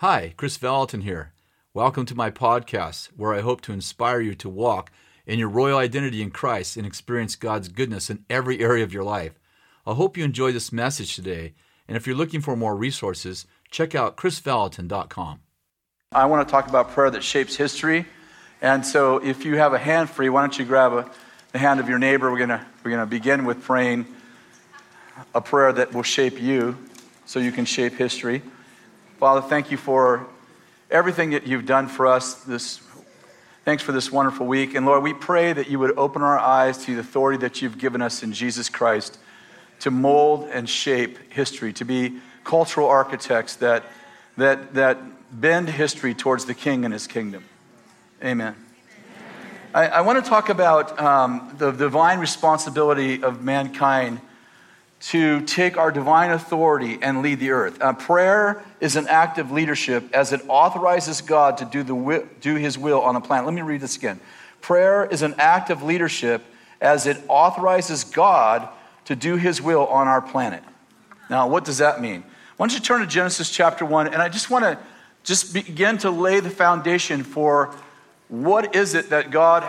Hi, Kris Vallotton here. Welcome to my podcast, where I hope to inspire you to walk in your royal identity in Christ and experience God's goodness in every area of your life. I hope you enjoy this message today, and if you're looking for more resources, check out krisvallotton.com. I want to talk about prayer that shapes history. And so, if you have a hand free, why don't you grab a, the hand of your neighbor? We're to, we're to begin with praying a prayer that will shape you so you can shape history. Father, thank you for everything that you've done for us this thanks for this wonderful week. And lord we pray that you would open our eyes to the authority that you've given us in jesus christ to mold and shape history to be cultural architects that that that bend history towards the king and his kingdom. Amen. I, I want to talk about um, the divine responsibility of mankind to take our divine authority and lead the earth. Uh, prayer is an act of leadership as it authorizes God to do, the do his will on a planet. Let me read this again. Prayer is an act of leadership as it authorizes God to do his will on our planet. Now, what does that mean? Why don't you turn to Genesis chapter 1, and I just want to just begin to lay the foundation for what is it that God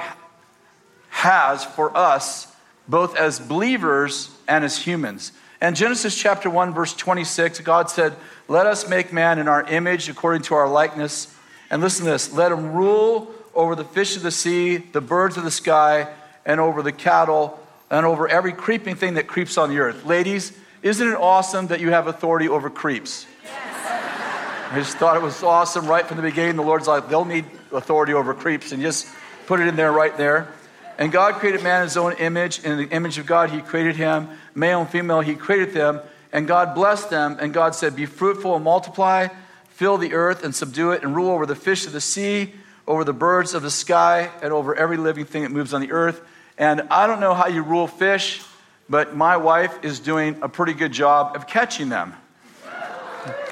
has for us, both as believers and as humans. And Genesis chapter 1, verse 26, God said, Let us make man in our image according to our likeness. And listen to this let him rule over the fish of the sea, the birds of the sky, and over the cattle, and over every creeping thing that creeps on the earth. Ladies, isn't it awesome that you have authority over creeps? Yes. I just thought it was awesome right from the beginning. The Lord's like, they'll need authority over creeps, and just put it in there right there. And God created man in his own image. In the image of God, he created him. Male and female, he created them. And God blessed them. And God said, Be fruitful and multiply, fill the earth and subdue it, and rule over the fish of the sea, over the birds of the sky, and over every living thing that moves on the earth. And I don't know how you rule fish, but my wife is doing a pretty good job of catching them.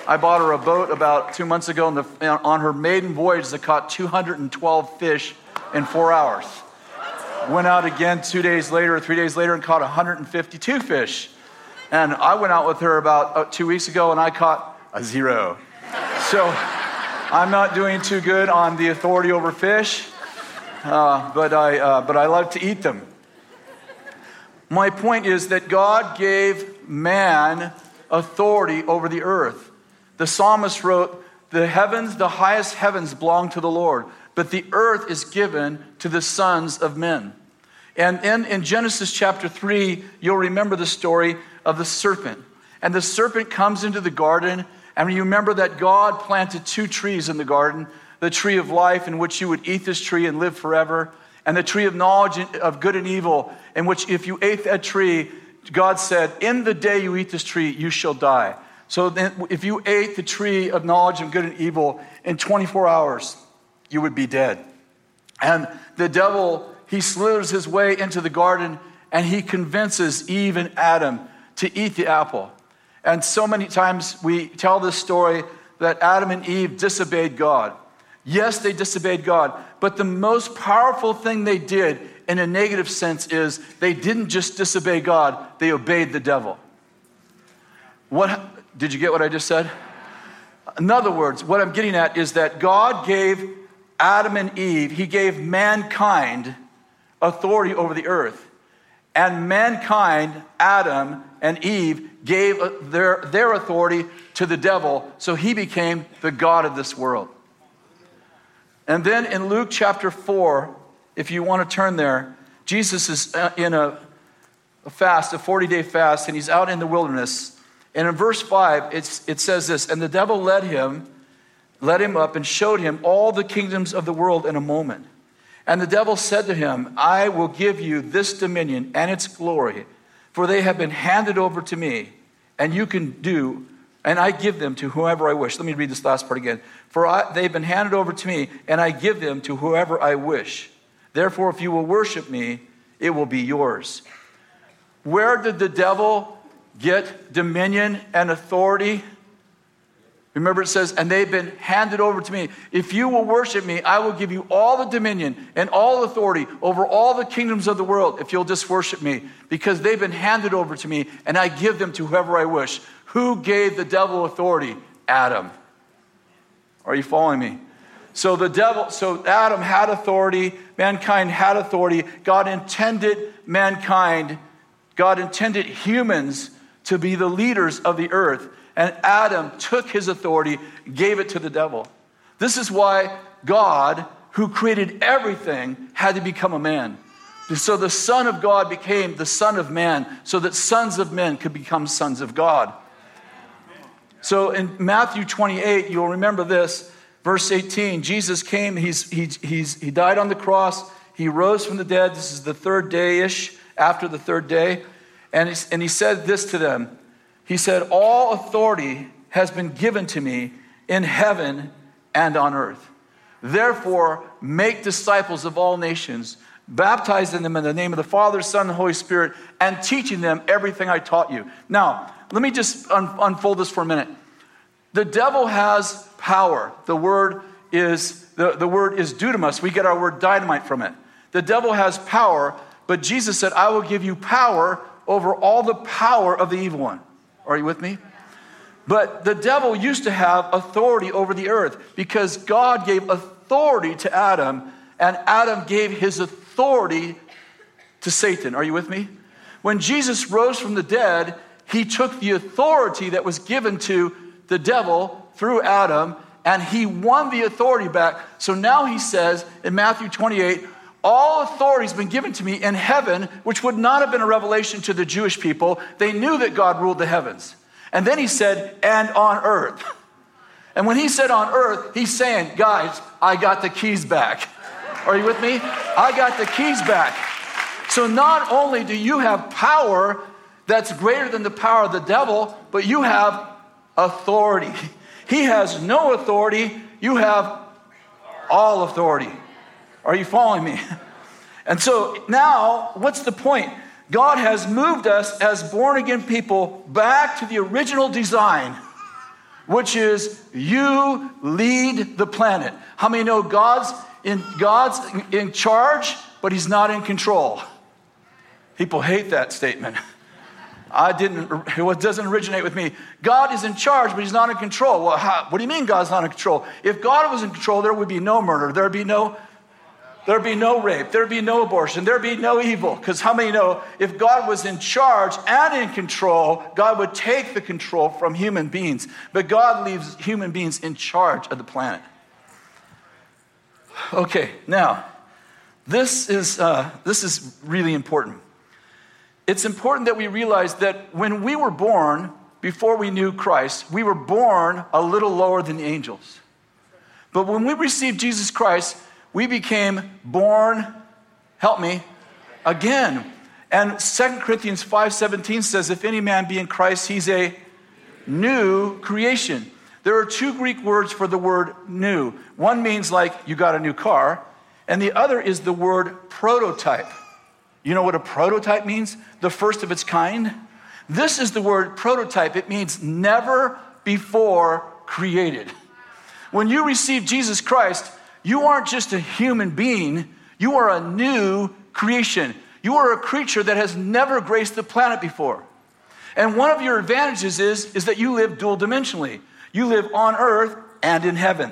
I bought her a boat about two months ago the, on her maiden voyage that caught 212 fish in four hours. Went out again two days later three days later and caught 152 fish. And I went out with her about uh, two weeks ago and I caught a zero. So I'm not doing too good on the authority over fish, uh, but, I, uh, but I love to eat them. My point is that God gave man authority over the earth. The psalmist wrote, The heavens, the highest heavens belong to the Lord but the earth is given to the sons of men. And in, in Genesis chapter 3, you'll remember the story of the serpent. And the serpent comes into the garden, and you remember that God planted two trees in the garden the tree of life, in which you would eat this tree and live forever, and the tree of knowledge of good and evil, in which if you ate that tree, God said, In the day you eat this tree, you shall die. So then, if you ate the tree of knowledge of good and evil in 24 hours, you would be dead. And the devil, he slithers his way into the garden and he convinces Eve and Adam to eat the apple. And so many times we tell this story that Adam and Eve disobeyed God. Yes, they disobeyed God, but the most powerful thing they did in a negative sense is they didn't just disobey God, they obeyed the devil. What did you get what I just said? In other words, what I'm getting at is that God gave Adam and Eve, he gave mankind authority over the earth. And mankind, Adam and Eve, gave their, their authority to the devil, so he became the God of this world. And then in Luke chapter 4, if you want to turn there, Jesus is uh, in a, a fast, a 40 day fast, and he's out in the wilderness. And in verse 5, it says this And the devil led him led him up and showed him all the kingdoms of the world in a moment. And the devil said to him, I will give you this dominion and its glory, for they have been handed over to me, and you can do, and I give them to whoever I wish. Let me read this last part again. For I, they've been handed over to me, and I give them to whoever I wish. Therefore, if you will worship me, it will be yours. Where did the devil get dominion and authority? Remember, it says, and they've been handed over to me. If you will worship me, I will give you all the dominion and all authority over all the kingdoms of the world if you'll just worship me, because they've been handed over to me, and I give them to whoever I wish. Who gave the devil authority? Adam. Are you following me? So the devil, so Adam had authority, mankind had authority. God intended mankind, God intended humans to be the leaders of the earth. And Adam took his authority, gave it to the devil. This is why God, who created everything, had to become a man. So the Son of God became the Son of Man, so that sons of men could become sons of God. So in Matthew 28, you'll remember this, verse 18, Jesus came, he's, he's, he's, he died on the cross, he rose from the dead. This is the third day ish, after the third day. And he, and he said this to them He said, All authority has been given to me in heaven and on earth. Therefore, make disciples of all nations baptizing them in the name of the Father, Son, and Holy Spirit, and teaching them everything I taught you. Now, let me just un- unfold this for a minute. The devil has power. The word is the, the word is dunamis. We get our word dynamite from it. The devil has power, but Jesus said, I will give you power over all the power of the evil one. Are you with me? But the devil used to have authority over the earth because God gave authority to Adam, and Adam gave his authority to Satan. Are you with me? When Jesus rose from the dead, he took the authority that was given to the devil through Adam and he won the authority back. So now he says in Matthew 28, all authority has been given to me in heaven, which would not have been a revelation to the Jewish people. They knew that God ruled the heavens. And then he said, and on earth. And when he said on earth, he's saying, guys, I got the keys back. Are you with me? I got the keys back. So not only do you have power that's greater than the power of the devil, but you have authority. He has no authority, you have all authority. Are you following me? And so now, what's the point? God has moved us as born again people back to the original design, which is you lead the planet. How many know God's in, God's in charge, but he's not in control. People hate that statement. I didn't, it doesn't originate with me. God is in charge, but he's not in control. Well, how, what do you mean God's not in control? If God was in control, there would be no murder, there'd be no There'd be no rape. There'd be no abortion. There'd be no evil. Because how many know if God was in charge and in control, God would take the control from human beings. But God leaves human beings in charge of the planet. Okay, now, this is, uh, this is really important. It's important that we realize that when we were born, before we knew Christ, we were born a little lower than the angels. But when we received Jesus Christ, we became born, help me, again. And 2 Corinthians 5:17 says, if any man be in Christ, he's a new creation. There are two Greek words for the word new. One means like you got a new car, and the other is the word prototype. You know what a prototype means? The first of its kind. This is the word prototype. It means never before created. When you receive Jesus Christ, you aren't just a human being, you are a new creation. You are a creature that has never graced the planet before. And one of your advantages is, is that you live dual dimensionally. You live on earth and in heaven.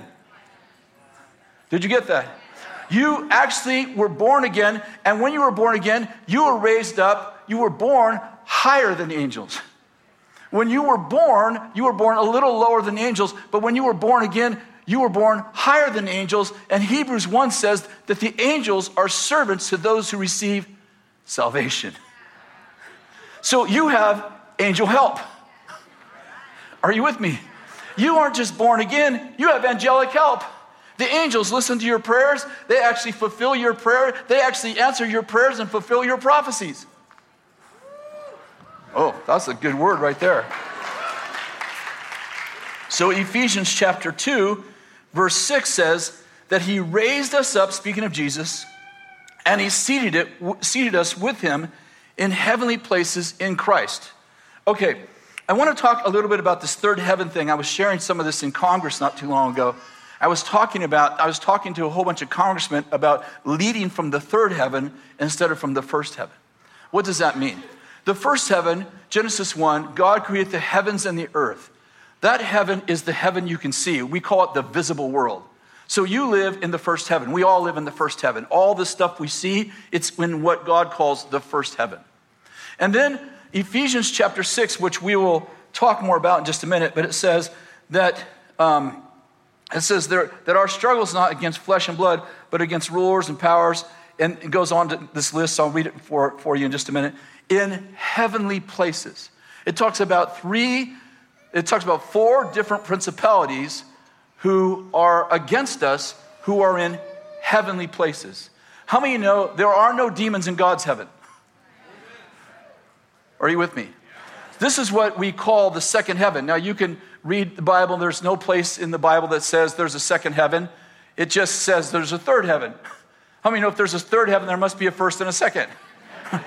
Did you get that? You actually were born again, and when you were born again, you were raised up, you were born higher than angels. When you were born, you were born a little lower than angels, but when you were born again, you were born higher than angels. And Hebrews 1 says that the angels are servants to those who receive salvation. So you have angel help. Are you with me? You aren't just born again, you have angelic help. The angels listen to your prayers, they actually fulfill your prayer, they actually answer your prayers and fulfill your prophecies. Oh, that's a good word right there. So, Ephesians chapter 2, verse 6 says that he raised us up, speaking of Jesus, and he seated, it, seated us with him in heavenly places in Christ. Okay, I want to talk a little bit about this third heaven thing. I was sharing some of this in Congress not too long ago. I was talking about, I was talking to a whole bunch of congressmen about leading from the third heaven instead of from the first heaven. What does that mean? The first heaven, Genesis 1, God created the heavens and the earth. That heaven is the heaven you can see. We call it the visible world. So you live in the first heaven. We all live in the first heaven. All the stuff we see, it's in what God calls the first heaven. And then Ephesians chapter 6, which we will talk more about in just a minute, but it says that um, it says there, that our struggle is not against flesh and blood, but against rulers and powers. And it goes on to this list, so I'll read it for, for you in just a minute. In heavenly places. It talks about three, it talks about four different principalities who are against us, who are in heavenly places. How many know there are no demons in God's heaven? Are you with me? This is what we call the second heaven. Now, you can read the Bible, there's no place in the Bible that says there's a second heaven. It just says there's a third heaven. How many know if there's a third heaven, there must be a first and a second?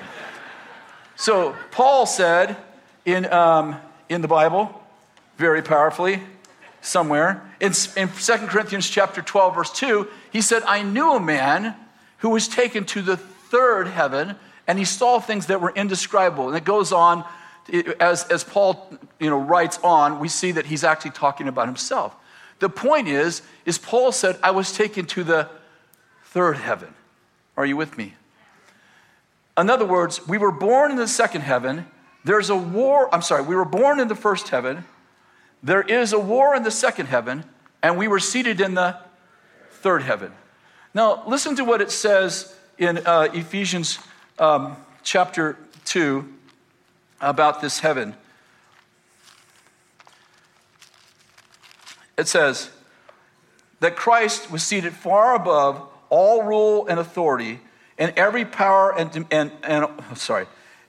so, Paul said in, um, in the Bible, very powerfully, somewhere. In, in 2 Corinthians chapter 12, verse 2, he said, I knew a man who was taken to the third heaven, and he saw things that were indescribable. And it goes on, as, as Paul you know, writes on, we see that he's actually talking about himself. The point is, is Paul said, I was taken to the third heaven. Are you with me? In other words, we were born in the second heaven. There's a war, I'm sorry, we were born in the first heaven. There is a war in the second heaven, and we were seated in the third heaven. Now, listen to what it says in uh, Ephesians um, chapter 2 about this heaven. It says that Christ was seated far above all rule and authority and every power and, and, and sorry,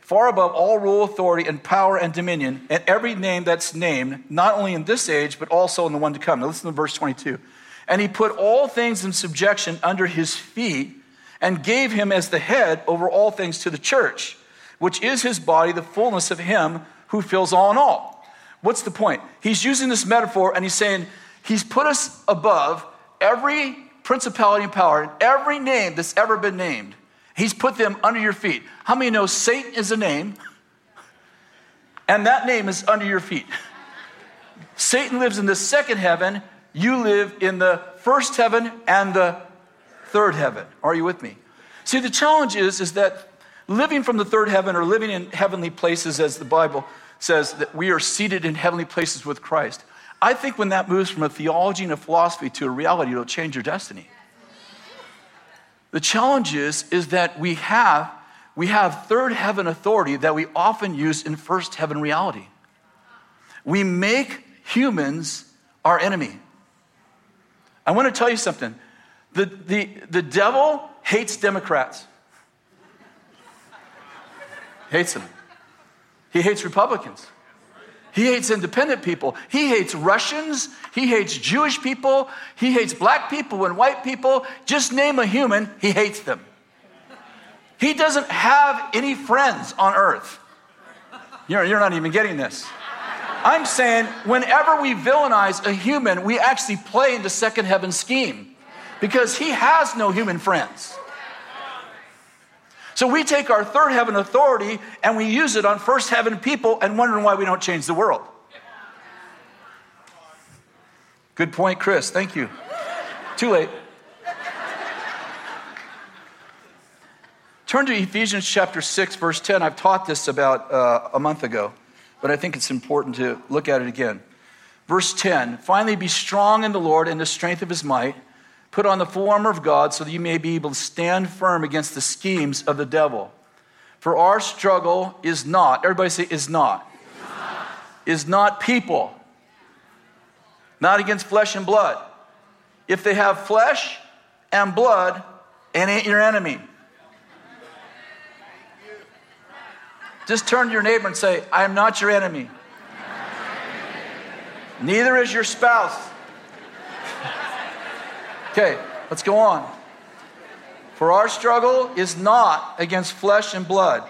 far above all rule, authority, and power and dominion, and every name that's named, not only in this age, but also in the one to come. Now listen to verse 22. And he put all things in subjection under his feet and gave him as the head over all things to the church, which is his body, the fullness of him who fills all in all. What's the point? He's using this metaphor and he's saying he's put us above every principality and power and every name that's ever been named. He's put them under your feet. How many know Satan is a name? And that name is under your feet. Satan lives in the second heaven. You live in the first heaven and the third heaven. Are you with me? See, the challenge is, is that living from the third heaven or living in heavenly places, as the Bible says, that we are seated in heavenly places with Christ. I think when that moves from a theology and a philosophy to a reality, it'll change your destiny. The challenge is, is that we have, we have third heaven authority that we often use in first heaven reality. We make humans our enemy. I want to tell you something. The, the, the devil hates Democrats. hates them. He hates Republicans. He hates independent people. He hates Russians. He hates Jewish people. He hates black people and white people. Just name a human, he hates them. He doesn't have any friends on earth. You're, you're not even getting this. I'm saying whenever we villainize a human, we actually play into second heaven scheme because he has no human friends. So we take our third heaven authority and we use it on first heaven people and wondering why we don't change the world. Good point, Kris. Thank you. Too late. Turn to Ephesians chapter 6, verse 10. I've taught this about uh, a month ago, but I think it's important to look at it again. Verse 10 Finally, be strong in the Lord and the strength of his might. Put on the full armor of God so that you may be able to stand firm against the schemes of the devil. For our struggle is not, everybody say, is not, is not, people, not against flesh and blood. If they have flesh and blood, it ain't your enemy. Just turn to your neighbor and say, I am not your enemy. Neither is your spouse. Okay, let's go on. For our struggle is not against flesh and blood,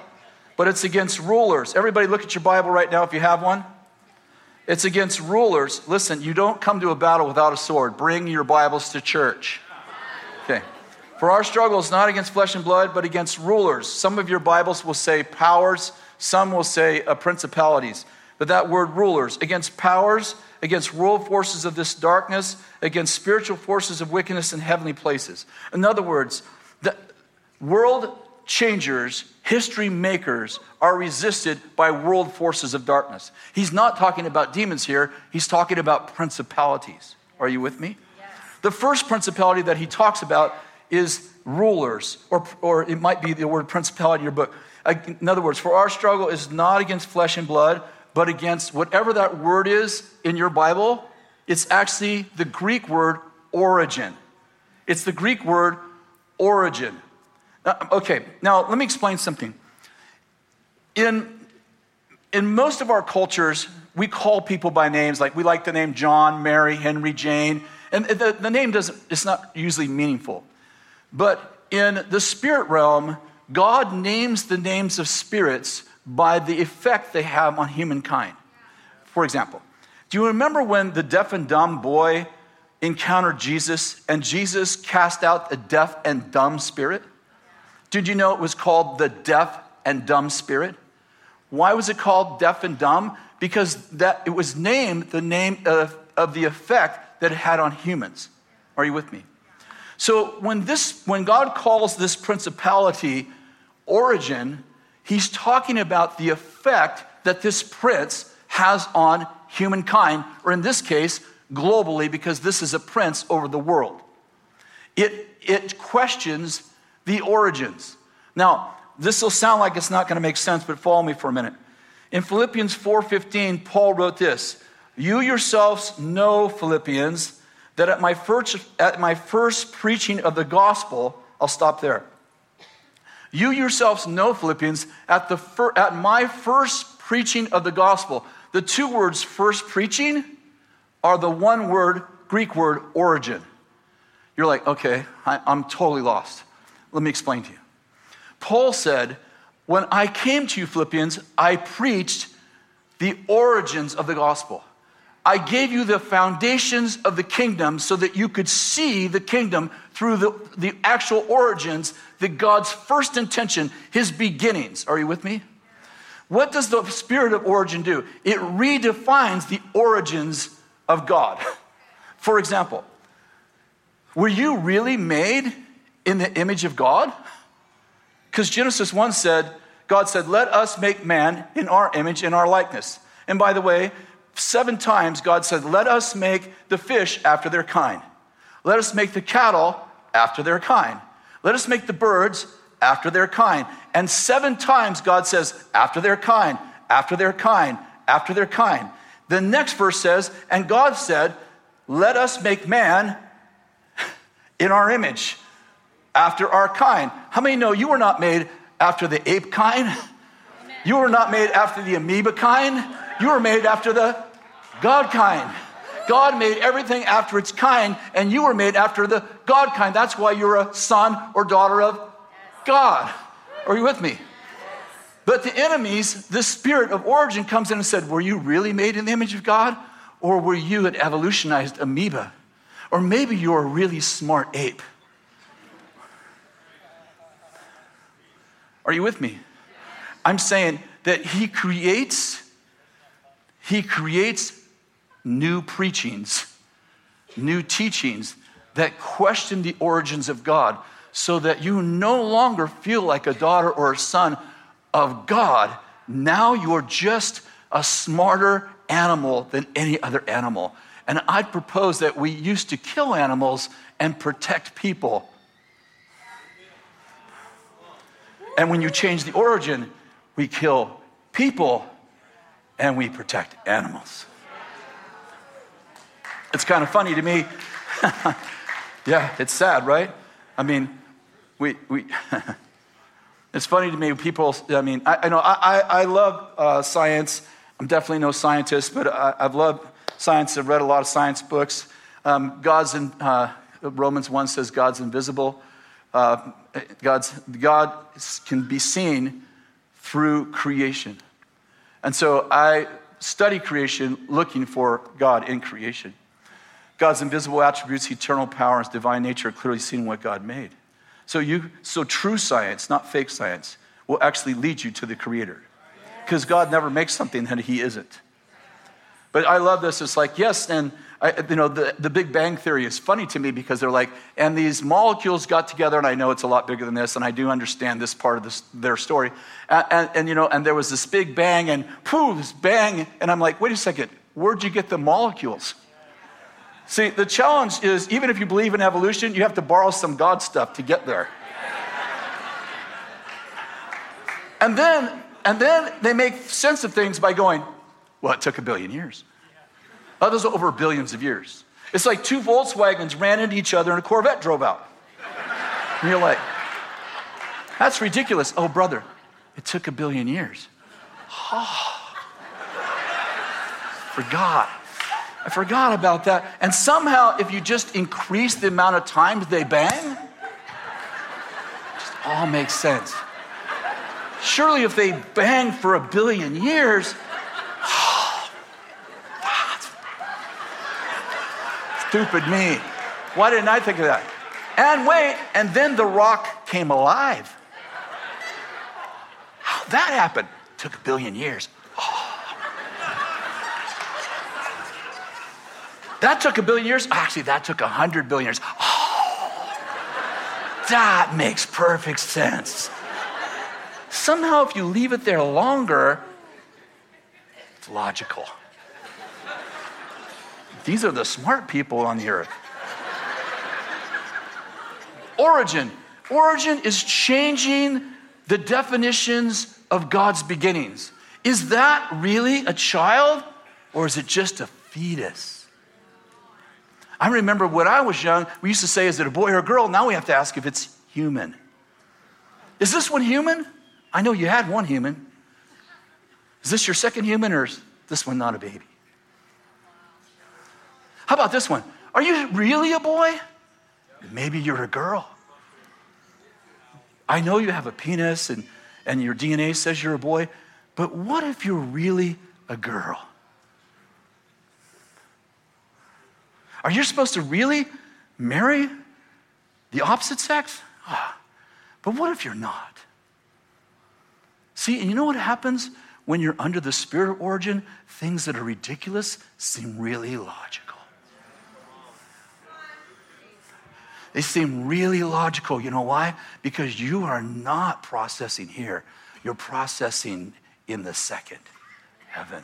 but it's against rulers. Everybody, look at your Bible right now if you have one. It's against rulers. Listen, you don't come to a battle without a sword. Bring your Bibles to church. Okay. For our struggle is not against flesh and blood, but against rulers. Some of your Bibles will say powers, some will say uh, principalities. But that word rulers, against powers, against world forces of this darkness, against spiritual forces of wickedness in heavenly places. In other words, the world changers, history makers are resisted by world forces of darkness. He's not talking about demons here, he's talking about principalities. Are you with me? Yes. The first principality that he talks about is rulers, or, or it might be the word principality in your book. In other words, for our struggle is not against flesh and blood, but against whatever that word is in your Bible. It's actually the Greek word origin. It's the Greek word origin. Okay, now let me explain something. In, in most of our cultures, we call people by names, like we like the name John, Mary, Henry, Jane, and the, the name doesn't, it's not usually meaningful. But in the spirit realm, God names the names of spirits by the effect they have on humankind. For example, do you remember when the deaf and dumb boy encountered Jesus and Jesus cast out the deaf and dumb spirit? Did you know it was called the deaf and dumb spirit? Why was it called deaf and dumb? Because that it was named the name of, of the effect that it had on humans. Are you with me? So when this when God calls this principality origin, he's talking about the effect that this prince has on humankind, or in this case, globally, because this is a prince over the world. It, it questions the origins. Now, this will sound like it's not going to make sense, but follow me for a minute. In Philippians 4:15, Paul wrote this: "You yourselves know, Philippians, that at my first at my first preaching of the gospel, I'll stop there. You yourselves know, Philippians, at, the fir- at my first preaching of the gospel. The two words first preaching are the one word, Greek word, origin. You're like, okay, I, I'm totally lost. Let me explain to you. Paul said, When I came to you, Philippians, I preached the origins of the gospel. I gave you the foundations of the kingdom so that you could see the kingdom through the, the actual origins, that God's first intention, his beginnings. Are you with me? What does the spirit of origin do? It redefines the origins of God. For example, were you really made in the image of God? Because Genesis 1 said, God said, Let us make man in our image, in our likeness. And by the way, seven times God said, Let us make the fish after their kind. Let us make the cattle after their kind. Let us make the birds after their kind. And seven times God says, After their kind, after their kind, after their kind. The next verse says, And God said, Let us make man in our image, after our kind. How many know you were not made after the ape kind? You were not made after the amoeba kind. You were made after the God kind. God made everything after its kind, and you were made after the God kind. That's why you're a son or daughter of God. Are you with me? But the enemies, the spirit of origin comes in and said, Were you really made in the image of God? Or were you an evolutionized amoeba? Or maybe you're a really smart ape. Are you with me? I'm saying that he creates, he creates new preachings, new teachings that question the origins of God so that you no longer feel like a daughter or a son of God. Now you're just a smarter animal than any other animal. And I'd propose that we used to kill animals and protect people. And when you change the origin, we kill people and we protect animals. It's kind of funny to me. yeah, it's sad, right? I mean, we, we it's funny to me, people, I mean, I, I know I, I love uh, science. I'm definitely no scientist, but I, have loved science. I've read a lot of science books. Um, God's in, uh, Romans 1 says God's invisible. Uh, God's, God can be seen through creation. And so I study creation looking for God in creation. God's invisible attributes, eternal power, and divine nature are clearly seen in what God made. So, you, so true science, not fake science, will actually lead you to the Creator. Because God never makes something that He isn't. But I love this. It's like, yes, and I, you know, the, the Big Bang Theory is funny to me because they're like, and these molecules got together, and I know it's a lot bigger than this, and I do understand this part of this, their story. And, and, and, you know, and there was this big bang, and poof, this bang, and I'm like, wait a second, where'd you get the molecules? See, the challenge is even if you believe in evolution, you have to borrow some God stuff to get there. and then, and then they make sense of things by going, well, it took a billion years. Others over billions of years. It's like two Volkswagens ran into each other and a Corvette drove out. And you're like, that's ridiculous. Oh, brother, it took a billion years. Ah. Oh, forgot. I forgot about that. And somehow, if you just increase the amount of times they bang, it just all makes sense. Surely, if they bang for a billion years, Stupid me. Why didn't I think of that? And wait, and then the rock came alive. How that happened? Took a billion years. That took a billion years. Oh, actually, that took a hundred billion years. Oh. That makes perfect sense. Somehow, if you leave it there longer, it's logical. These are the smart people on the earth. Origin. Origin is changing the definitions of God's beginnings. Is that really a child or is it just a fetus? I remember when I was young, we used to say, is it a boy or a girl? Now we have to ask if it's human. Is this one human? I know you had one human. Is this your second human or is this one not a baby? How about this one? Are you really a boy? Maybe you're a girl. I know you have a penis and, and your DNA says you're a boy, but what if you're really a girl? Are you supposed to really marry the opposite sex? Oh, but what if you're not? See, and you know what happens when you're under the spirit of origin? Things that are ridiculous seem really logical. They seem really logical. You know why? Because you are not processing here, you're processing in the second heaven.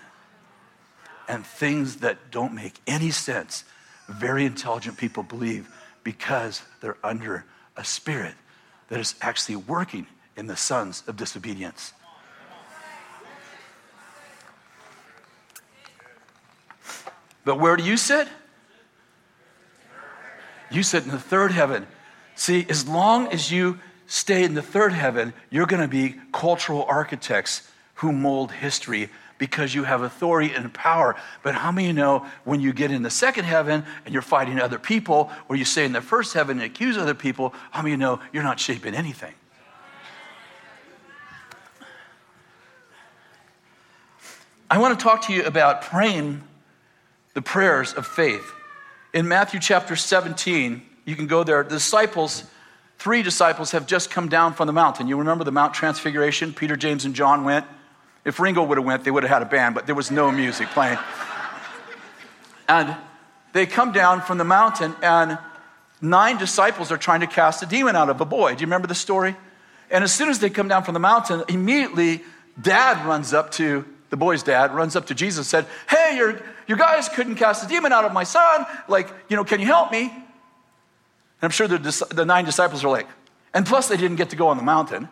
And things that don't make any sense, very intelligent people believe because they're under a spirit that is actually working in the sons of disobedience. But where do you sit? You sit in the third heaven. See, as long as you stay in the third heaven, you're going to be cultural architects who mold history because you have authority and power. But how many know when you get in the second heaven and you're fighting other people, or you stay in the first heaven and accuse other people, how many know you're not shaping anything? I want to talk to you about praying the prayers of faith in Matthew chapter 17, you can go there. The disciples, three disciples, have just come down from the mountain. You remember the Mount Transfiguration? Peter, James, and John went. If Ringo would have went, they would have had a band, but there was no music playing. And they come down from the mountain, and nine disciples are trying to cast a demon out of a boy. Do you remember the story? And as soon as they come down from the mountain, immediately dad runs up to the boy's dad runs up to Jesus and said, Hey, your, your guys couldn't cast a demon out of my son. Like, you know, can you help me? And I'm sure the, the nine disciples are like, and plus they didn't get to go on the mountain.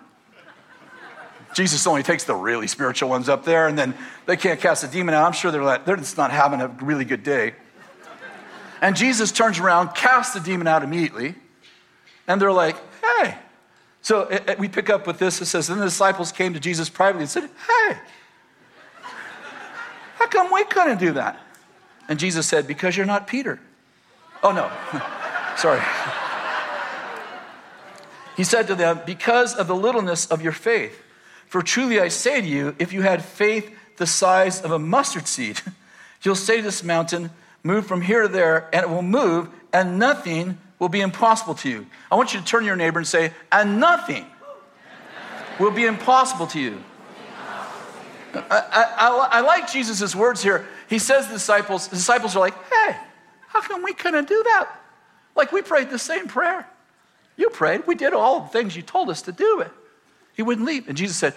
Jesus only takes the really spiritual ones up there, and then they can't cast a demon out. I'm sure they're, like, they're just not having a really good day. And Jesus turns around, casts the demon out immediately, and they're like, hey. So it, it, we pick up with this. It says, Then the disciples came to Jesus privately and said, Hey, how come we couldn't do that? And Jesus said, Because you're not Peter. Oh, no. Sorry. He said to them, Because of the littleness of your faith. For truly I say to you, if you had faith the size of a mustard seed, you'll say to this mountain, Move from here to there, and it will move, and nothing will be impossible to you. I want you to turn to your neighbor and say, And nothing will be impossible to you. I, I, I like Jesus' words here. he says to the disciples, the disciples are like, hey, how come we couldn't do that? Like we prayed the same prayer. You prayed. We did all the things you told us to do it. He wouldn't leave. And Jesus said,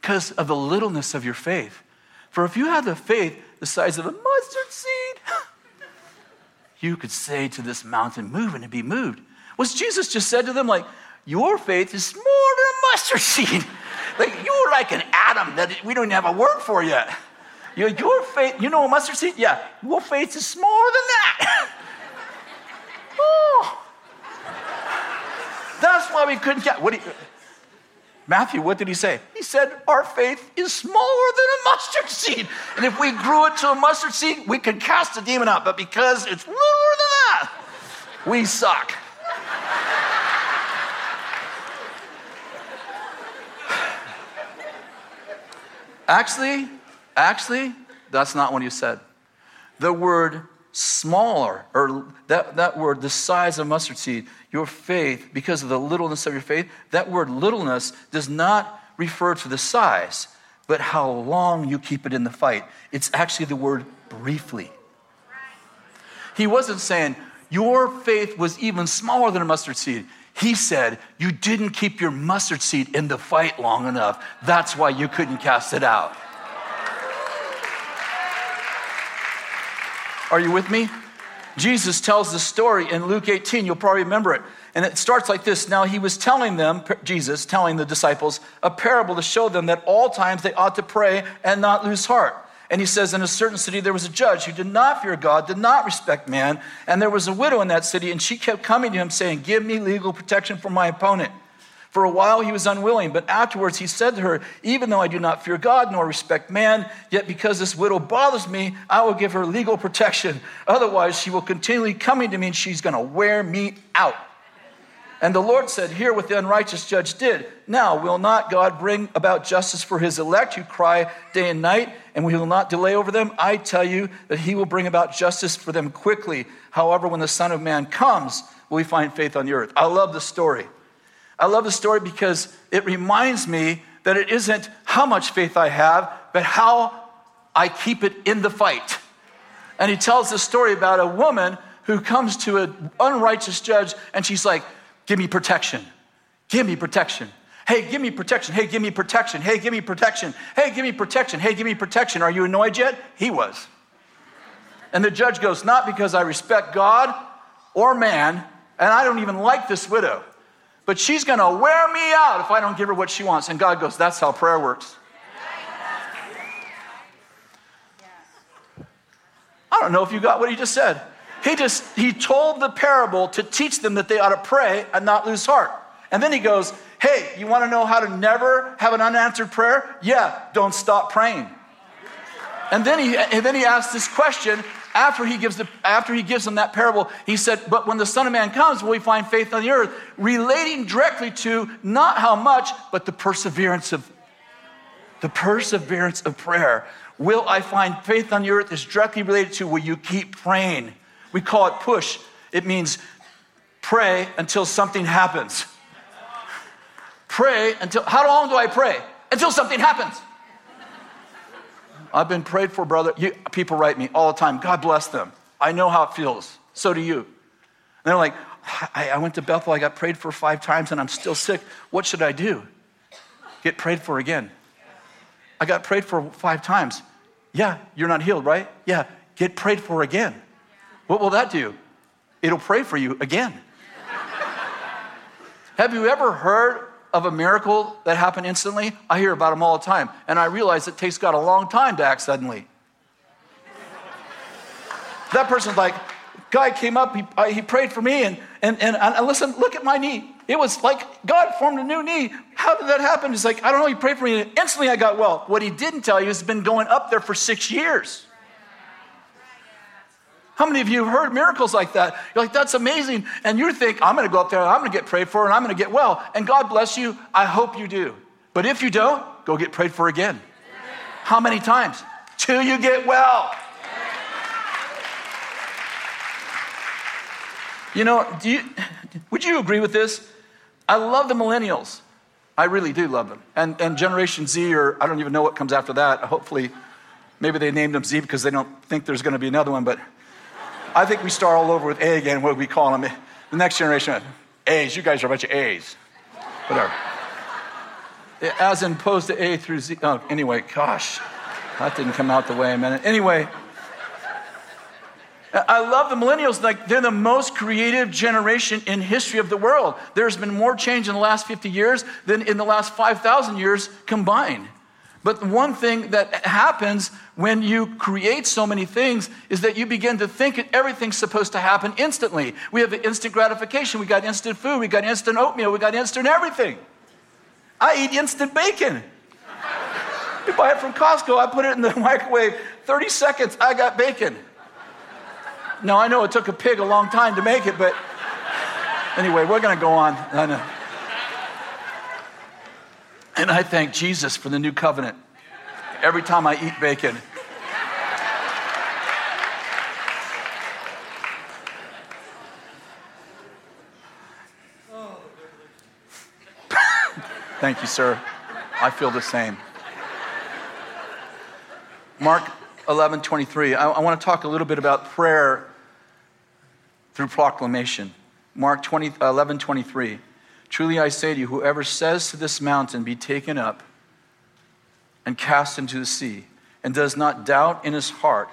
because of the littleness of your faith. For if you had the faith the size of a mustard seed, you could say to this mountain, move and it be moved. Was Jesus just said to them, like, your faith is more than a mustard seed. like you're like an atom that we don't even have a word for yet. Your, your faith, you know a mustard seed? Yeah, your faith is more than that. oh. That's why we couldn't get. What do you, Matthew, what did he say? He said, Our faith is smaller than a mustard seed. And if we grew it to a mustard seed, we could cast a demon out. But because it's littler than that, we suck. actually, actually, that's not what he said. The word smaller, or that, that word, the size of mustard seed, your faith, because of the littleness of your faith, that word littleness does not refer to the size, but how long you keep it in the fight. It's actually the word briefly. He wasn't saying, your faith was even smaller than a mustard seed. He said, You didn't keep your mustard seed in the fight long enough. That's why you couldn't cast it out. Are you with me? Jesus tells the story in Luke 18. You'll probably remember it. And it starts like this Now he was telling them, Jesus, telling the disciples, a parable to show them that all times they ought to pray and not lose heart. And he says, In a certain city, there was a judge who did not fear God, did not respect man. And there was a widow in that city, and she kept coming to him, saying, Give me legal protection for my opponent. For a while he was unwilling, but afterwards he said to her, Even though I do not fear God nor respect man, yet because this widow bothers me, I will give her legal protection. Otherwise, she will continually coming to me and she's going to wear me out. And the Lord said, Hear what the unrighteous judge did. Now, will not God bring about justice for his elect who cry day and night, and we will not delay over them? I tell you that he will bring about justice for them quickly. However, when the Son of Man comes, will we find faith on the earth? I love the story. I love the story because it reminds me that it isn't how much faith I have, but how I keep it in the fight. And he tells the story about a woman who comes to an unrighteous judge and she's like, Give me protection. Give me protection. Hey, give me protection. Hey, give me protection. Hey, give me protection. Hey, give me protection. Hey, give me protection. Are you annoyed yet? He was. And the judge goes, Not because I respect God or man, and I don't even like this widow but she's going to wear me out if I don't give her what she wants. And God goes, That's how prayer works. I don't know if you got what he just said. He just he told the parable to teach them that they ought to pray and not lose heart. And then he goes, "Hey, you want to know how to never have an unanswered prayer? Yeah, don't stop praying." And then he and then he asked this question, after he gives the, after he gives them that parable, he said, "But when the Son of Man comes, will we find faith on the earth?" Relating directly to not how much, but the perseverance of the perseverance of prayer. Will I find faith on the earth is directly related to will you keep praying? We call it push. It means pray until something happens. Pray until how long do I pray? Until something happens. I've been prayed for, brother. You, people write me all the time. God bless them. I know how it feels. So do you. And they're like, I, I went to Bethel. I got prayed for five times and I'm still sick. What should I do? Get prayed for again. I got prayed for five times. Yeah, you're not healed, right? Yeah, get prayed for again. What will that do? It'll pray for you again. Have you ever heard of a miracle that happened instantly, I hear about them all the time. And I realize it takes God a long time to act suddenly. that person's like, guy came up, he, I, he prayed for me, and, and, and, and listen, look at my knee. It was like God formed a new knee. How did that happen? He's like, I don't know, he prayed for me, and instantly I got well. What he didn't tell you is it's been going up there for six years. How many of you have heard miracles like that? You're like, that's amazing. And you think, I'm going to go up there, I'm going to get prayed for, and I'm going to get well. And God bless you. I hope you do. But if you don't, go get prayed for again. How many times? Till you get well. You know, do you, would you agree with this? I love the millennials. I really do love them. And, and Generation Z, or I don't even know what comes after that. Hopefully, Maybe they named them Z because they don't think there's going to be another one, but I think we start all over with A again, what we call them. The next generation, A's, you guys are a bunch of A's. Whatever. As opposed to A through Z. Oh, anyway, gosh, that didn't come out the way I meant. Anyway, I love the millennials. Like they're the most creative generation in history of the world. There's been more change in the last 50 years than in the last 5,000 years combined. But the one thing that happens when you create so many things is that you begin to think that everything's supposed to happen instantly. We have instant gratification. We got instant food. We got instant oatmeal. We got instant everything. I eat instant bacon. You buy it from Costco. I put it in the microwave. 30 seconds. I got bacon. Now I know it took a pig a long time to make it, but anyway, we're going to go on. And I thank Jesus for the new covenant every time I eat bacon. Thank you, sir. I feel the same. Mark 11 23. I, I want to talk a little bit about prayer through proclamation. Mark 20, 11 23. Truly I say to you, whoever says to this mountain, Be taken up and cast into the sea, and does not doubt in his heart,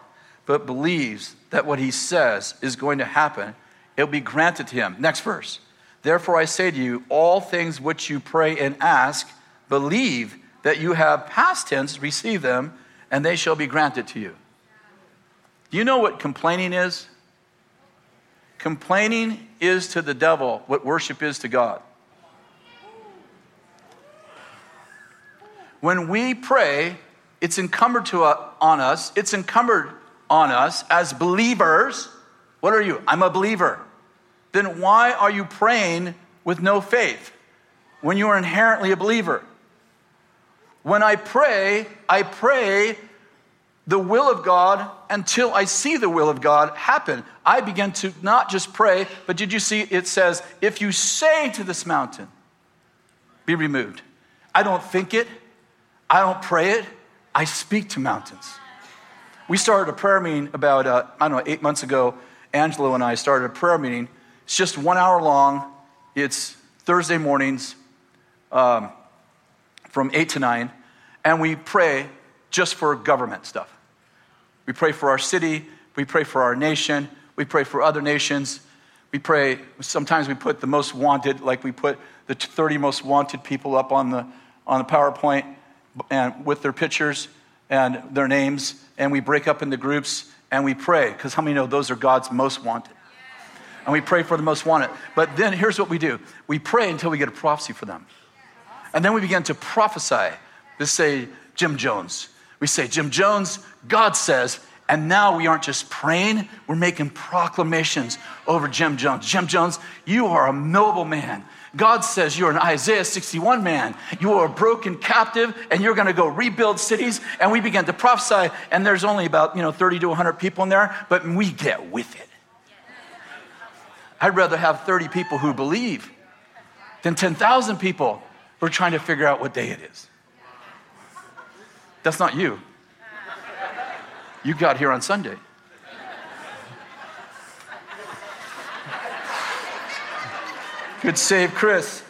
but believes that what he says is going to happen, it will be granted to him. Next verse. Therefore I say to you, all things which you pray and ask, believe that you have past tense, receive them, and they shall be granted to you. Do you know what complaining is? Complaining is to the devil what worship is to God. When we pray, it's encumbered to, uh, on us, it's encumbered on us as believers. What are you? I'm a believer. Then why are you praying with no faith when you are inherently a believer? When I pray, I pray the will of God until I see the will of God happen. I begin to not just pray, but did you see it says, if you say to this mountain, be removed. I don't think it, I don't pray it, I speak to mountains. We started a prayer meeting about, uh, I don't know, eight months ago. Angelo and I started a prayer meeting. It's just one hour long. It's Thursday mornings um, from 8 to 9. And we pray just for government stuff. We pray for our city. We pray for our nation. We pray for other nations. We pray, sometimes we put the most wanted, like we put the 30 most wanted people up on the, on the PowerPoint and with their pictures and their names, and we break up into groups and we pray, because how many know those are God's most wanted? And we pray for the most wanted. But then here's what we do we pray until we get a prophecy for them. And then we begin to prophesy. Let's say, Jim Jones. We say, Jim Jones, God says, and now we aren't just praying, we're making proclamations over Jim Jones. Jim Jones, you are a noble man. God says you're an Isaiah 61 man. You are a broken captive and you're going to go rebuild cities. And we begin to prophesy, and there's only about, you know, 30 to 100 people in there, but we get with it. I'd rather have 30 people who believe than 10,000 people who are trying to figure out what day it is. That's not you. You got here on Sunday. Good save, Kris.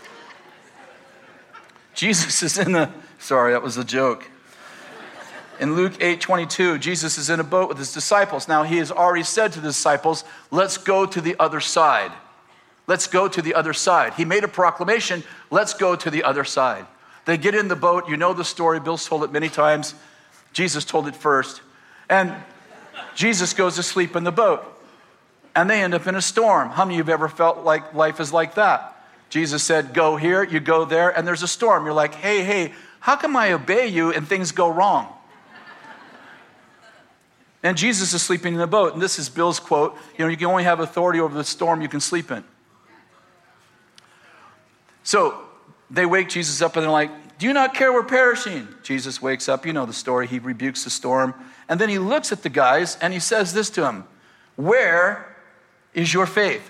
Jesus is in the, sorry, that was a joke. In Luke 8 22, Jesus is in a boat with his disciples. Now, he has already said to the disciples, Let's go to the other side. Let's go to the other side. He made a proclamation, Let's go to the other side. They get in the boat. You know the story. Bill's told it many times. Jesus told it first. And Jesus goes to sleep in the boat and they end up in a storm. How many of you have ever felt like life is like that? Jesus said, Go here, you go there, and there's a storm. You're like, Hey, hey, how come I obey you and things go wrong? And Jesus is sleeping in the boat. And this is Bill's quote You know, you can only have authority over the storm you can sleep in. So they wake Jesus up and they're like, Do you not care we're perishing? Jesus wakes up. You know the story. He rebukes the storm. And then he looks at the guys and he says this to them Where is your faith?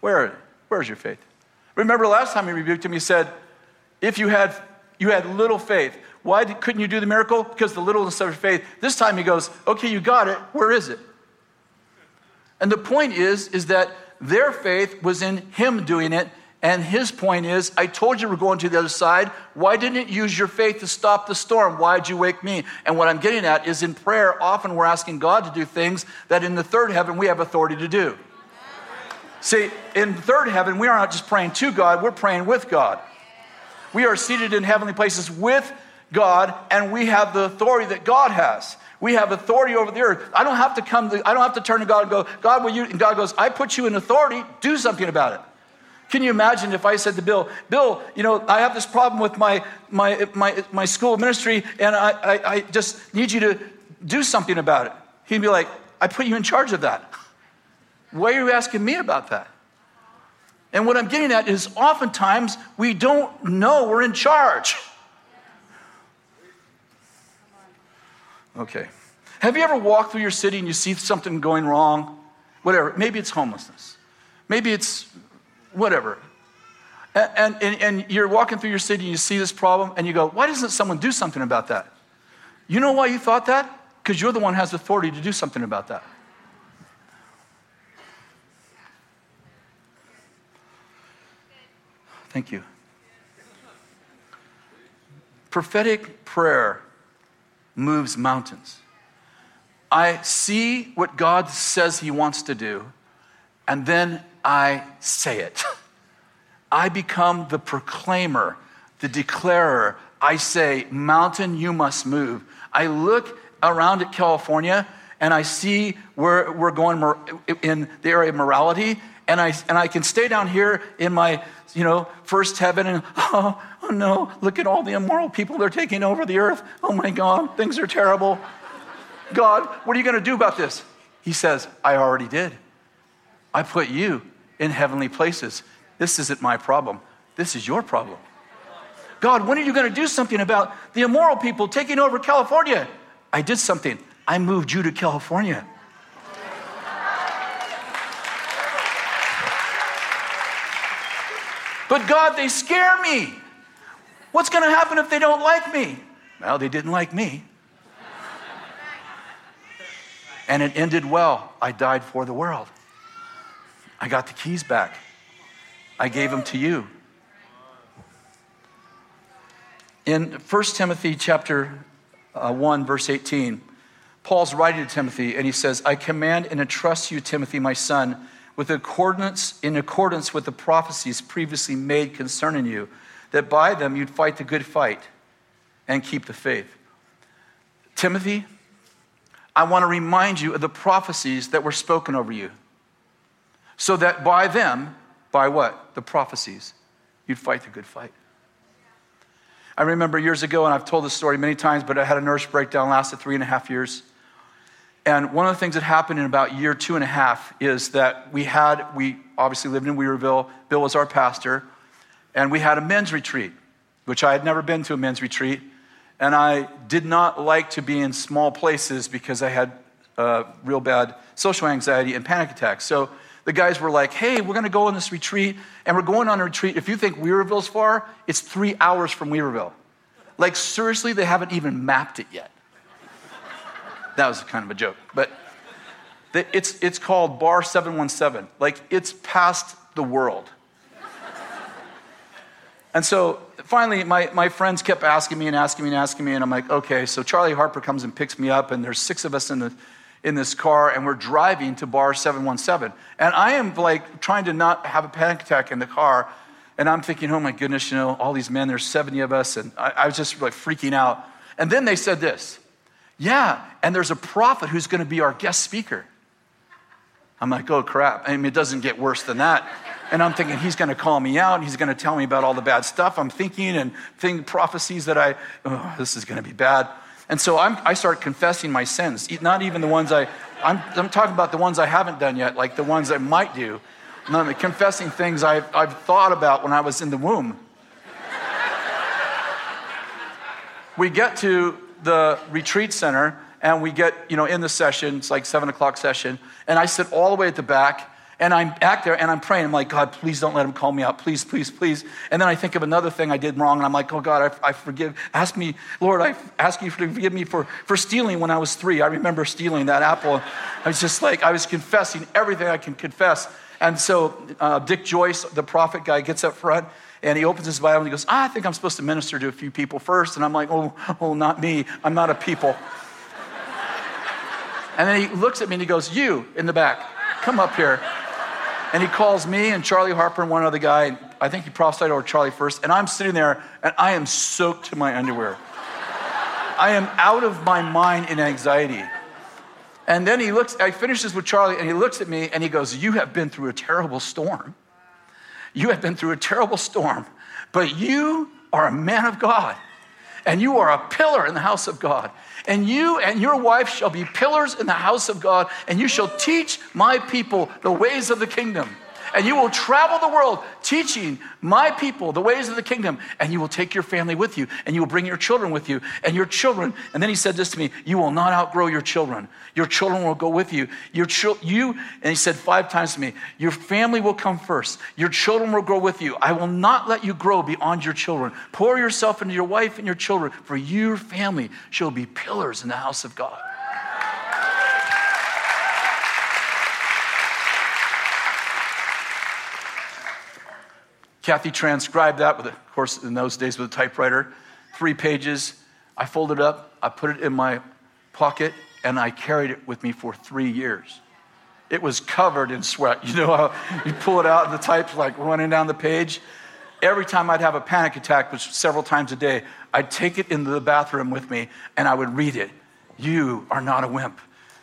Where, where's your faith? Remember last time he rebuked him, he said, if you had, you had little faith. Why couldn't you do the miracle? Because the littleness of your faith. This time he goes, Okay, you got it. Where is it? And the point is, is that their faith was in him doing it. And his point is, I told you we're going to the other side. Why didn't you use your faith to stop the storm? Why'd you wake me? And what I'm getting at is in prayer, often we're asking God to do things that in the third heaven we have authority to do. See, in third heaven, we are not just praying to God, we're praying with God. We are seated in heavenly places with God, and we have the authority that God has. We have authority over the earth. I don't have to come to, I don't have to turn to God and go, God, will you? And God goes, I put you in authority, do something about it. Can you imagine if I said to Bill, Bill, you know, I have this problem with my, my, my, my school ministry, and I, I, I just need you to do something about it? He'd be like, I put you in charge of that. Why are you asking me about that? And what I'm getting at is oftentimes we don't know we're in charge. Okay. Have you ever walked through your city and you see something going wrong? Whatever. Maybe it's homelessness. Maybe it's whatever. And, and, and you're walking through your city and you see this problem and you go, why doesn't someone do something about that? You know why you thought that? Because you're the one who has authority to do something about that. Thank you. Prophetic prayer moves mountains. I see what God says He wants to do, and then I say it. I become the proclaimer, the declarer. I say, Mountain, you must move. I look around at California and I see where we're going in the area of morality, and I, and I can stay down here in my you know, first heaven and, oh, oh no, look at all the immoral people they're taking over the earth. Oh my God, things are terrible. God, what are you going to do about this? He says, I already did. I put you in heavenly places. This isn't my problem. This is your problem. God, when are you going to do something about the immoral people taking over California? I did something. I moved you to California. But God, they scare me. What's going to happen if they don't like me? Well, they didn't like me. And it ended well. I died for the world. I got the keys back. I gave them to you. In 1 Timothy chapter uh, 1 verse 18, Paul's writing to Timothy and he says, "I command and entrust you, Timothy, my son, with accordance, in accordance with the prophecies previously made concerning you, that by them you'd fight the good fight and keep the faith. Timothy, I want to remind you of the prophecies that were spoken over you, so that by them, by what? The prophecies, you'd fight the good fight. I remember years ago, and I've told this story many times, but I had a nervous breakdown, lasted three and a half years. And one of the things that happened in about year two and a half is that we had, we obviously lived in Weaverville. Bill was our pastor. And we had a men's retreat, which I had never been to a men's retreat. And I did not like to be in small places because I had uh, real bad social anxiety and panic attacks. So the guys were like, hey, we're going to go on this retreat. And we're going on a retreat. If you think Weaverville's far, it's three hours from Weaverville. Like, seriously, they haven't even mapped it yet. That was kind of a joke. But it's, it's called Bar 717. Like, it's past the world. And so finally, my, my friends kept asking me and asking me and asking me, and I'm like, okay. So Charlie Harper comes and picks me up, and there's six of us in, the, in this car, and we're driving to Bar 717. And I am like trying to not have a panic attack in the car. And I'm thinking, oh my goodness, you know, all these men, there's 70 of us. And I, I was just like freaking out. And then they said this yeah, and there's a prophet who's going to be our guest speaker. I'm like, oh crap. I mean, it doesn't get worse than that. And I'm thinking he's going to call me out he's going to tell me about all the bad stuff I'm thinking and think prophecies that I, oh, this is going to be bad. And so I'm, i start confessing my sins, not even the ones I, I'm, I'm, talking about the ones I haven't done yet, like the ones I might do. I'm confessing things I've, I've thought about when I was in the womb. we get to the retreat center and we get, you know, in the session, it's like seven o'clock session, and I sit all the way at the back, And I'm back there and I'm praying. I'm like, God, please don't let him call me out. Please, please, please. And then I think of another thing I did wrong. And I'm like, oh God, I, I forgive. Ask me, Lord, I ask you to forgive me for, for stealing when I was three. I remember stealing that apple. I was just like, I was confessing everything I can confess. And so uh, Dick Joyce, the prophet guy, gets up front and he opens his Bible and he goes, ah, I think I'm supposed to minister to a few people first. And I'm like, oh, oh, not me. I'm not a people. and then he looks at me and he goes, You in the back, come up here. And he calls me and Charlie Harper and one other guy. I think he prophesied over Charlie first. And I'm sitting there and I am soaked to my underwear. I am out of my mind in anxiety. And then he looks, I finishes with Charlie and he looks at me and he goes, You have been through a terrible storm. You have been through a terrible storm, but you are a man of God, and you are a pillar in the house of God. And you and your wife shall be pillars in the house of God, and you shall teach my people the ways of the kingdom and you will travel the world teaching my people the ways of the kingdom, and you will take your family with you, and you will bring your children with you, and your children. And then he said this to me You will not outgrow your children. Your children will go with you. Your chil- you, and he said five times to me, Your family will come first. Your children will grow with you. I will not let you grow beyond your children. Pour yourself into your wife and your children, for your family shall be pillars in the house of God. Kathy transcribed that, with, of course, in those days with a typewriter, three pages. I folded it up, I put it in my pocket, and I carried it with me for three years. It was covered in sweat. You know how you pull it out and the type's like running down the page? Every time I'd have a panic attack, which several times a day, I'd take it into the bathroom with me and I would read it. You are not a wimp.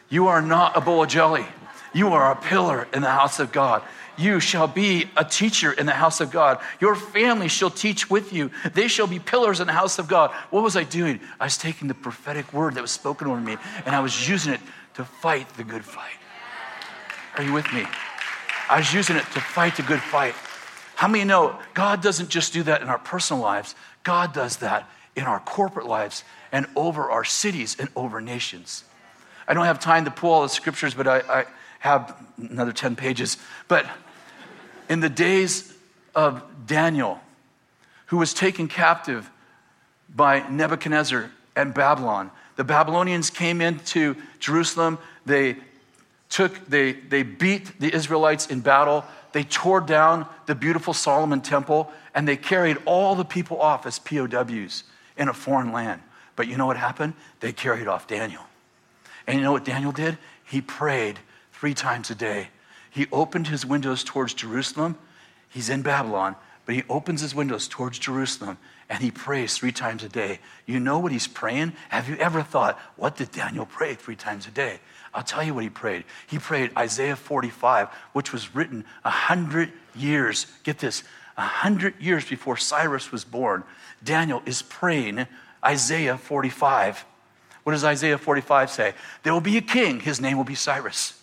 You are not a bowl of jelly. You are a pillar in the house of God. You shall be a teacher in the house of God. Your family shall teach with you. They shall be pillars in the house of God. What was I doing? I was taking the prophetic word that was spoken over me and I was using it to fight the good fight. Are you with me? I was using it to fight the good fight. How many know God doesn't just do that in our personal lives, God does that in our corporate lives and over our cities and over nations. I don't have time to pull all the scriptures, but I, I have another 10 pages. But in the days of Daniel, who was taken captive by Nebuchadnezzar and Babylon. The Babylonians came into Jerusalem. They took, they, they beat the Israelites in battle. They tore down the beautiful Solomon temple and they carried all the people off as POWs in a foreign land. But you know what happened? They carried off Daniel. And you know what Daniel did? He prayed three times a day he opened his windows towards Jerusalem. He's in Babylon, but he opens his windows towards Jerusalem and he prays three times a day. You know what he's praying? Have you ever thought, what did Daniel pray three times a day? I'll tell you what he prayed. He prayed Isaiah 45, which was written a hundred years, get this, a hundred years before Cyrus was born. Daniel is praying Isaiah 45. What does Isaiah 45 say? There will be a king, his name will be Cyrus.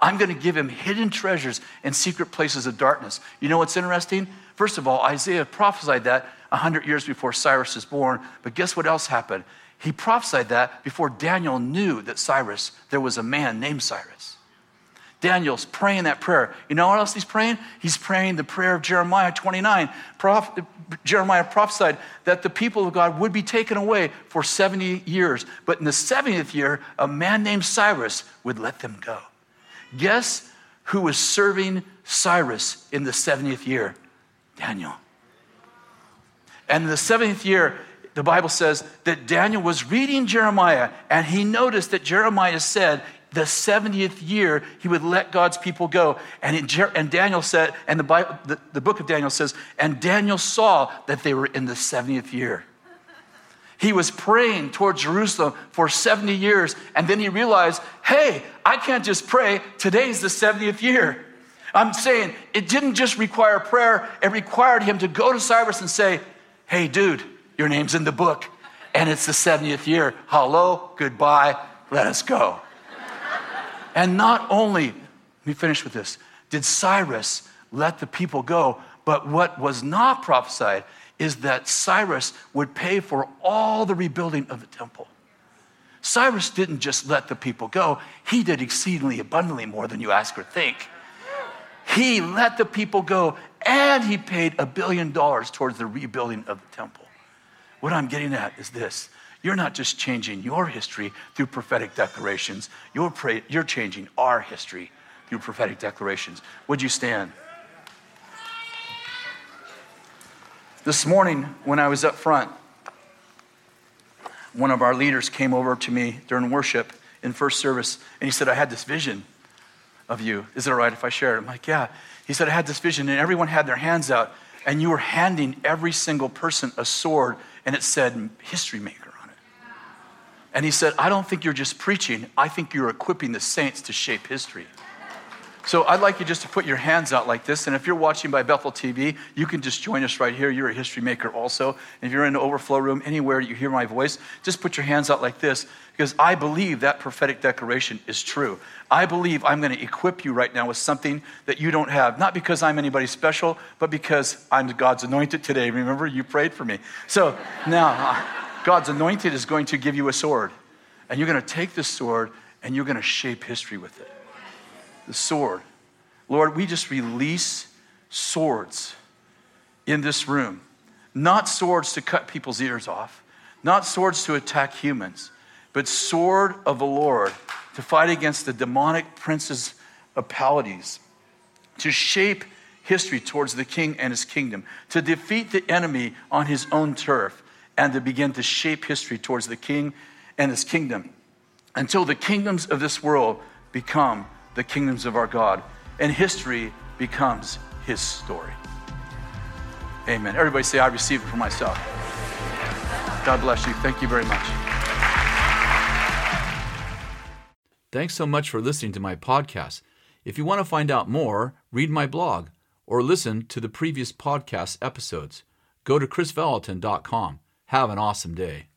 I'm going to give him hidden treasures in secret places of darkness. You know what's interesting? First of all, Isaiah prophesied that 100 years before Cyrus was born, but guess what else happened? He prophesied that before Daniel knew that Cyrus, there was a man named Cyrus. Daniel's praying that prayer. You know what else he's praying? He's praying the prayer of Jeremiah 29. Proph- Jeremiah prophesied that the people of God would be taken away for 70 years, but in the 70th year, a man named Cyrus would let them go. Guess who was serving Cyrus in the 70th year? Daniel. And in the 70th year, the Bible says that Daniel was reading Jeremiah and he noticed that Jeremiah said the 70th year he would let God's people go. And, Jer- and Daniel said, and the, Bible, the, the book of Daniel says, and Daniel saw that they were in the 70th year. He was praying toward Jerusalem for 70 years, and then he realized, hey, I can't just pray. Today's the 70th year. I'm saying it didn't just require prayer, it required him to go to Cyrus and say, hey, dude, your name's in the book, and it's the 70th year. Hello, goodbye, let us go. and not only, let me finish with this, did Cyrus let the people go, but what was not prophesied is that Cyrus would pay for all the rebuilding of the temple. Cyrus didn't just let the people go, he did exceedingly abundantly more than you ask or think. He let the people go and he paid a billion dollars towards the rebuilding of the temple. What I'm getting at is this you're not just changing your history through prophetic declarations, you're, you're changing our history through prophetic declarations. Would you stand? This morning, when I was up front, one of our leaders came over to me during worship in first service and he said, I had this vision of you. Is it all right if I share it? I'm like, yeah. He said, I had this vision and everyone had their hands out and you were handing every single person a sword and it said history maker on it. And he said, I don't think you're just preaching, I think you're equipping the saints to shape history. So I'd like you just to put your hands out like this. And if you're watching by Bethel TV, you can just join us right here. You're a history maker also. And if you're in the overflow room, anywhere you hear my voice, just put your hands out like this because I believe that prophetic declaration is true. I believe I'm going to equip you right now with something that you don't have. Not because I'm anybody special, but because I'm God's anointed today. Remember, you prayed for me. So now, uh, God's anointed is going to give you a sword. And you're going to take this sword and you're going to shape history with it the sword. Lord, we just release swords in this room. Not swords to cut people's ears off, not swords to attack humans, but sword of the Lord to fight against the demonic princes of palities, to shape history towards the king and his kingdom, to defeat the enemy on his own turf, and to begin to shape history towards the king and his kingdom until the kingdoms of this world become the kingdoms of our God, and history becomes his story. Amen. Everybody say, I receive it for myself. God bless you. Thank you very much. Thanks so much for listening to my podcast. If you want to find out more, read my blog or listen to the previous podcast episodes. Go to krisvallotton.com. Have an awesome day.